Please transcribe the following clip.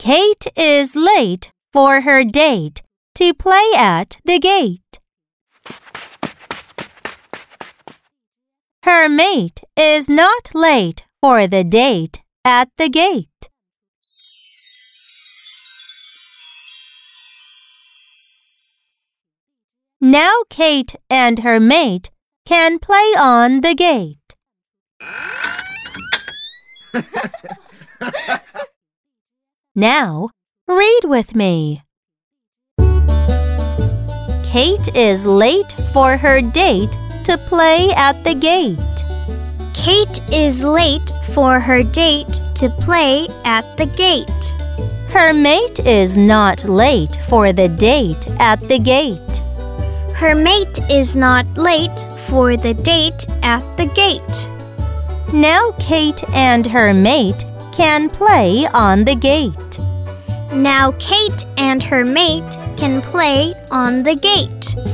Kate is late for her date to play at the gate. Her mate is not late for the date at the gate. Now Kate and her mate can play on the gate. now, read with me. Kate is late for her date to play at the gate. Kate is late for her date to play at the gate. Her mate is not late for the date at the gate. Her mate is not late for the date at the gate. Now Kate and her mate can play on the gate. Now Kate and her mate can play on the gate.